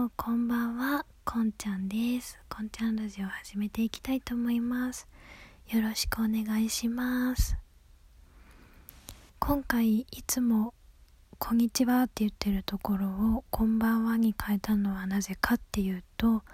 もこんばんは。こんちゃんです。こんちゃんラジオ始めていきたいと思います。よろしくお願いします。今回いつもこんにちはって言ってるところをこんばんはに変えたのはなぜかっていうと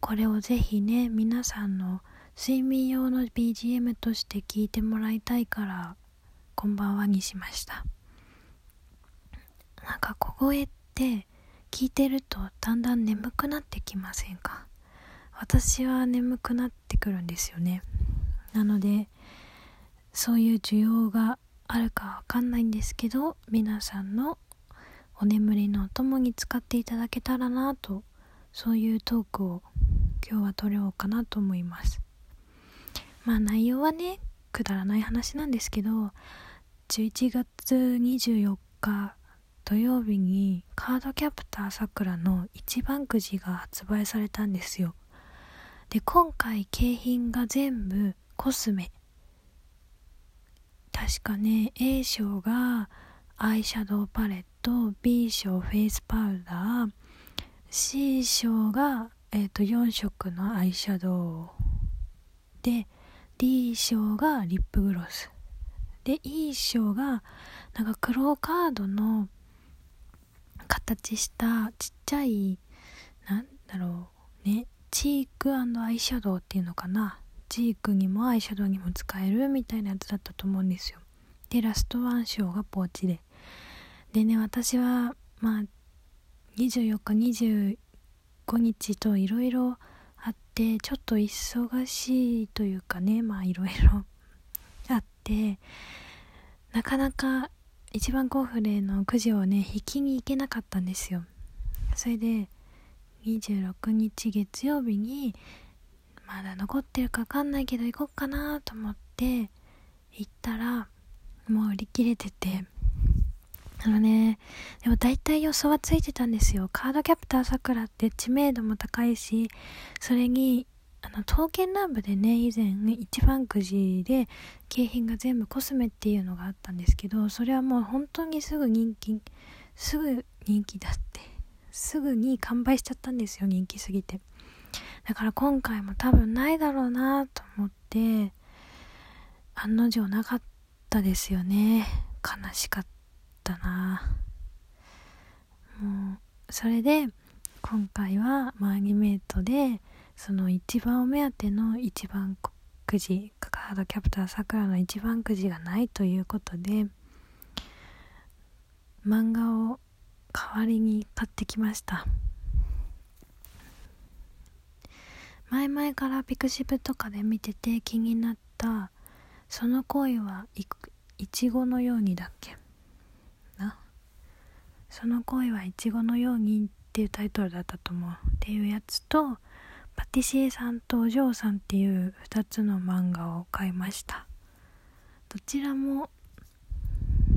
これをぜひね皆さんの睡眠用の BGM として聞いてもらいたいからこんばんはにしました。なんか小声って聞いてるとだんだん眠くなってきませんか？私は眠くなってくるんですよね。なのでそういう需要があるかわかんないんですけど皆さんのお眠りのお供に使っていただけたらなとそういうトークを今日は撮ろうかなと思います。まあ内容はねくだらない話なんですけど11月24日土曜日にカードキャプターさくらの一番くじが発売されたんですよ。で今回景品が全部コスメ。確かね A 賞がアイシャドウパレット B 賞フェイスパウダー C 賞が、えーと、4色のアイシャドウで D 賞がリップグロス。で E 賞がなんか黒カードの形したちっちゃいなんだろうねチークアイシャドウっていうのかな。チークにもアイシャドウにも使えるみたいなやつだったと思うんですよ。でラストワン賞がポーチで。でね私はまあ24日25日といろいろあってちょっと忙しいというかねまあいろいろあってなかなか一番コンフレのくじをね引きに行けなかったんですよ。それで26日月曜日にまだ残ってるか分かんないけど行こうかなと思って行ったらもう売り切れてて。あのねでも大体予想はついてたんですよ。カードキャプターさくらって知名度も高いしそれにあの刀剣乱舞でね以前一番くじで景品が全部コスメっていうのがあったんですけどそれはもう本当にすぐ人気すぐ人気だってすぐに完売しちゃったんですよ人気すぎて。だから今回も多分ないだろうなと思って案の定なかったですよね。悲しかったな。もうそれで今回はマーニメイトでその一番お目当ての一番くじカードキャプターさくらの一番くじがないということで漫画を代わりに買ってきました。前々からピクシブとかで見てて気になった「その恋はいいちごのように」だっけ？な「その恋はいちごのように」っていうタイトルだったと思う。っていうやつとパティシエさんとお嬢さんっていう2つの漫画を買いました。どちらも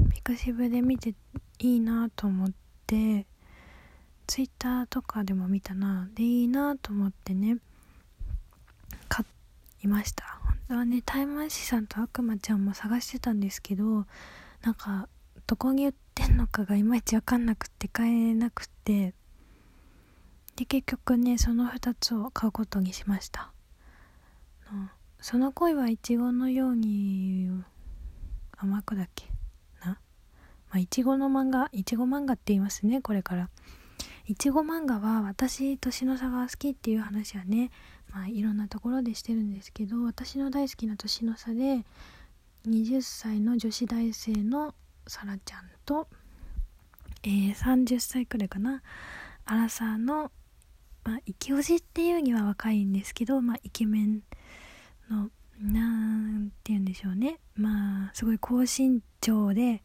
ピクシブで見ていいなと思ってツイッターとかでも見たな。でいいなと思ってね買いました。本当はねタイマンシさんと悪魔ちゃんも探してたんですけどなんかどこに売ってんのかがいまいち分かんなくって買えなくてで結局ねその2つを買うことにしました。その恋はいちごのように甘くだっけな。まあいちごの漫画いちご漫画って言いますねこれから。いちご漫画は私年の差が好きっていう話はねまあいろんなところでしてるんですけど私の大好きな年の差で20歳の女子大生のさらちゃんと、えー、30歳くらいかな。アラサーのまあ、イケオジっていうには若いんですけど、まあ、イケメンの、なんて言うんでしょうね。まあ、すごい高身長で、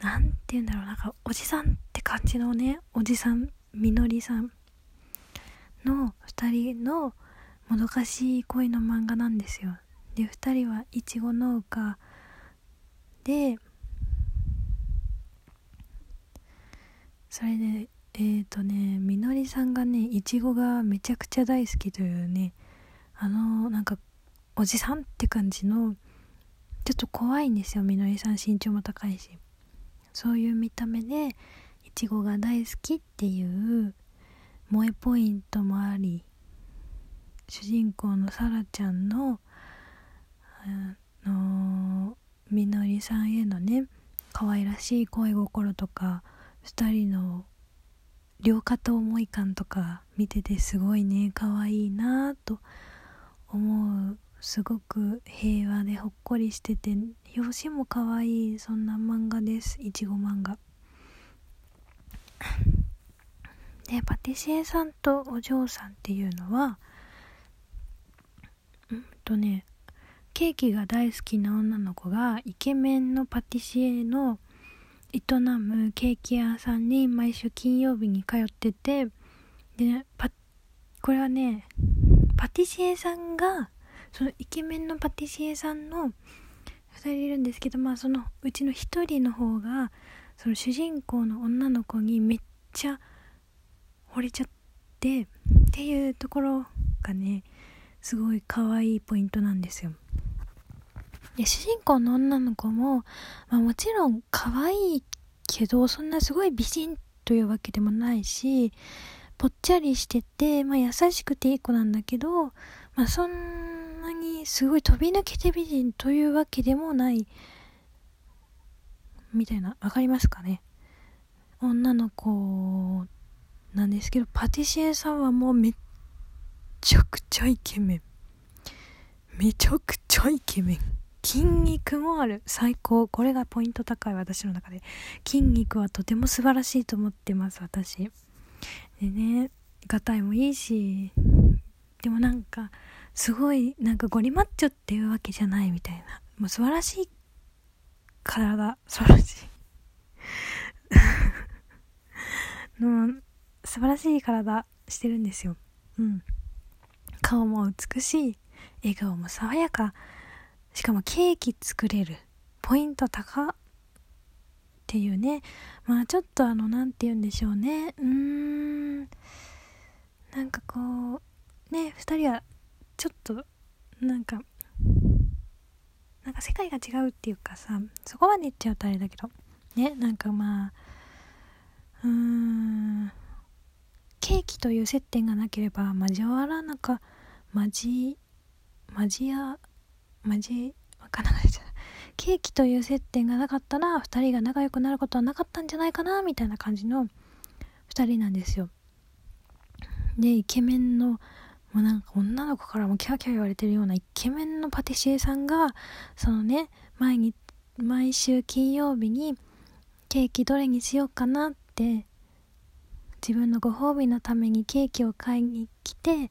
なんて言うんだろう、なんか、おじさんって感じのね、おじさん、みのりさんの2人のもどかしい恋の漫画なんですよ。で、2人はいちご農家で、それでえっ、ー、とねみのりさんがねいちごがめちゃくちゃ大好きというねあのなんかおじさんって感じのちょっと怖いんですよみのりさん身長も高いし。そういう見た目でいちごが大好きっていう萌えポイントもあり主人公のさらちゃんのあのみのりさんへのね可愛らしい恋心とか2人の両肩思い感とか見ててすごいね可愛いなと思う。すごく平和でほっこりしてて表紙も可愛いそんな漫画ですいちご漫画。でパティシエさんとお嬢さんっていうのはうんとねケーキが大好きな女の子がイケメンのパティシエの営むケーキ屋さんに毎週金曜日に通っててでパこれはねパティシエさんがそのイケメンのパティシエさんの2人いるんですけどまあそのうちの1人の方がその主人公の女の子にめっちゃ惚れちゃってっていうところがねすごい可愛いポイントなんですよ。で主人公の女の子も、まあ、もちろん可愛いけどそんなすごい美人というわけでもないしぽっちゃりしてて、まあ、優しくていい子なんだけど、まあ、そんなにすごい飛び抜けて美人というわけでもないみたいなわかりますかね？女の子なんですけどパティシエさんはもうめっちゃくちゃイケメン。めちゃくちゃイケメン。筋肉もある。最高。これがポイント高い私の中で。筋肉はとても素晴らしいと思ってます私。でねがたいもいいしでもなんかすごいなんかゴリマッチョっていうわけじゃないみたいな。もう素晴らしい体素晴らしい。の素晴らしい体してるんですよ。うん。顔も美しい。笑顔も爽やか。しかもケーキ作れるポイント高っていうね。まあちょっとあの何て言うんでしょうね。うーん。なんかこうね2人はちょっとなんかなんか世界が違うっていうかさそこまで言っちゃうとあれだけどね。なんかまあうーん。ケーキという接点がなければ交わらなか交交わや交わからないじゃない。ケーキという接点がなかったら2人が仲良くなることはなかったんじゃないかなみたいな感じの2人なんですよ。でイケメンのもうなんか女の子からもキャーキャー言われてるようなイケメンのパティシエさんがそのね毎日毎週金曜日にケーキどれにしようかなって自分のご褒美のためにケーキを買いに来て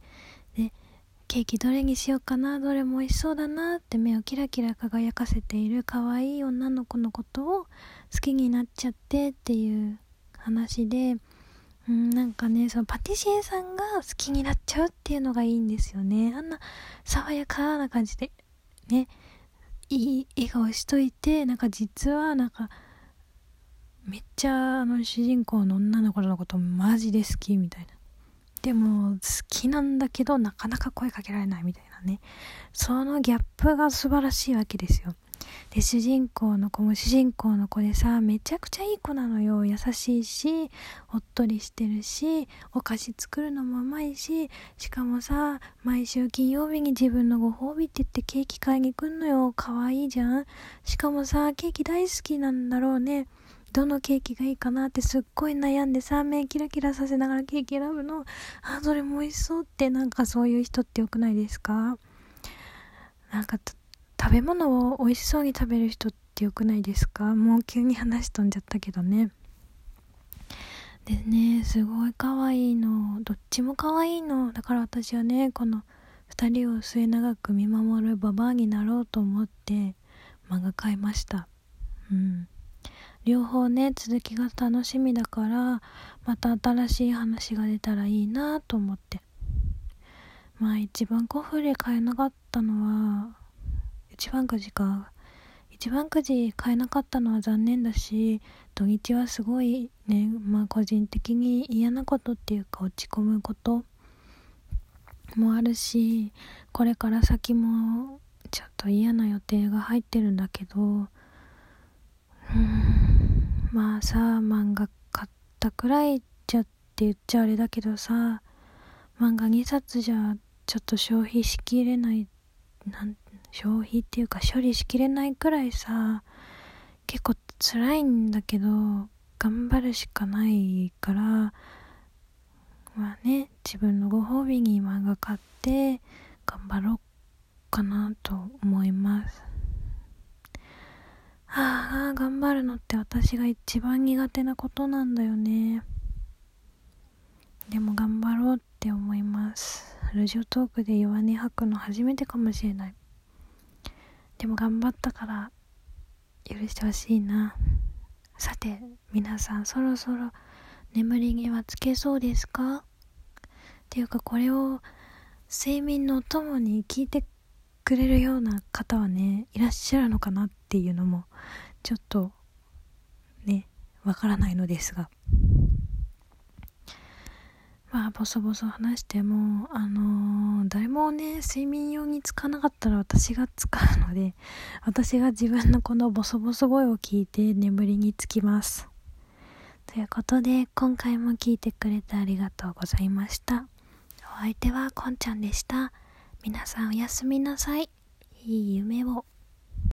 ケーキどれにしようかなどれも美味しそうだなって目をキラキラ輝かせている可愛い女の子のことを好きになっちゃってっていう話でうん、なんかね、そのパティシエさんが好きになっちゃうっていうのがいいんですよね。あんな爽やかな感じで、ね、いい笑顔しといて、なんか実はなんか、めっちゃあの主人公の女の子のことマジで好きみたいな。でも好きなんだけどなかなか声かけられないみたいなね。そのギャップが素晴らしいわけですよ。で主人公の子も主人公の子でさめちゃくちゃいい子なのよ優しいしおっとりしてるしお菓子作るのもうまいししかもさ毎週金曜日に自分のご褒美って言ってケーキ買いに来んのよかわいいじゃんしかもさケーキ大好きなんだろうねどのケーキがいいかなってすっごい悩んでさ目キラキラさせながらケーキ選ぶの。あそれも美味しそうってなんかそういう人ってよくないですか？なんか食べ物を美味しそうに食べる人ってよくないですか？もう急に話飛んじゃったけどね。でねすごい可愛いの。どっちも可愛いの。だから私はねこの2人を末永く見守るババアになろうと思って漫画買いました。うん。両方ね続きが楽しみだからまた新しい話が出たらいいなと思って。まあ一番コフレ買えなかったのは一番くじか。一番くじ買えなかったのは残念だし土日はすごいねまあ個人的に嫌なことっていうか落ち込むこともあるしこれから先もちょっと嫌な予定が入ってるんだけどうん。まあさ漫画買っったくらいじゃって言っちゃあれだけどさ漫画2冊じゃちょっと消費しきれないなん消費っていうか処理しきれないくらいさ結構辛いんだけど頑張るしかないからまあね自分のご褒美に漫画買って頑張ろうかなと思います。ああ頑張るのって私が一番苦手なことなんだよね。でも頑張ろうって思います。ラジオトークで弱音吐くの初めてかもしれない。でも頑張ったから許してほしいな。さて皆さんそろそろ眠りにはつけそうですか？っていうかこれを睡眠のお供に聞いてくれるような方はねいらっしゃるのかなっていうのもちょっとねわからないのですが。まあボソボソ話してもあのー、誰もね睡眠用に使わなかったら私が使うので私が自分のこのボソボソ声を聞いて眠りにつきます。ということで今回も聞いてくれてありがとうございました。お相手はこんちゃんでした。皆さんおやすみなさい。いい夢を。